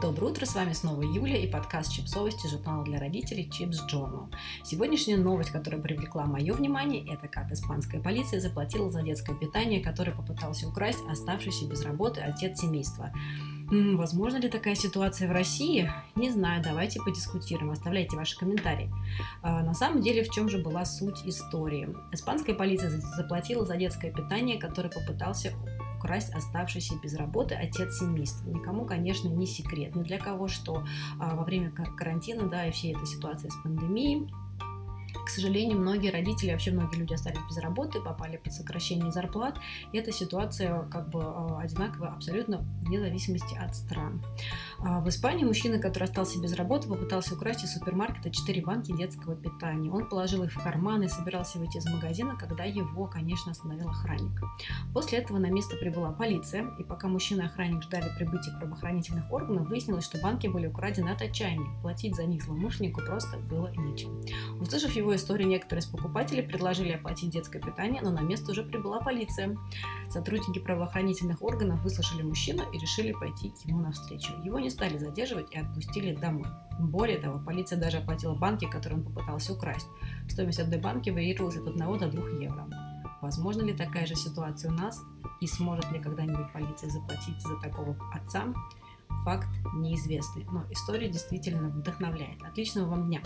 Доброе утро, с вами снова Юля и подкаст «Чипсовости» журнала для родителей Chips Journal. Сегодняшняя новость, которая привлекла мое внимание, это как испанская полиция заплатила за детское питание, которое попытался украсть оставшийся без работы отец семейства. Возможно ли такая ситуация в России? Не знаю, давайте подискутируем, оставляйте ваши комментарии. А, на самом деле, в чем же была суть истории? Испанская полиция заплатила за детское питание, которое попытался украсть оставшийся без работы отец семейства. Никому, конечно, не секрет. Ни для кого, что а, во время карантина, да, и всей этой ситуации с пандемией, к сожалению, многие родители, вообще многие люди остались без работы, попали под сокращение зарплат. И эта ситуация как бы а, одинаковая абсолютно вне зависимости от стран. А, в Испании мужчина, который остался без работы, попытался украсть из супермаркета 4 банки детского питания. Он положил их в карман и собирался выйти из магазина, когда его, конечно, остановил охранник. После этого на место прибыла полиция, и пока мужчина и охранник ждали прибытия правоохранительных органов, выяснилось, что банки были украдены от отчаяния. Платить за них злоумышленнику просто было нечем. Услышав его историю, некоторые из покупателей предложили оплатить детское питание, но на место уже прибыла полиция. Сотрудники правоохранительных органов выслушали мужчину и решили пойти ему навстречу. Его не стали задерживать и отпустили домой. Более того, полиция даже оплатила банки, которые он попытался украсть. Стоимость одной банки варьировалась от 1 до 2 евро. Возможно ли такая же ситуация у нас? И сможет ли когда-нибудь полиция заплатить за такого отца? Факт неизвестный, но история действительно вдохновляет. Отличного вам дня!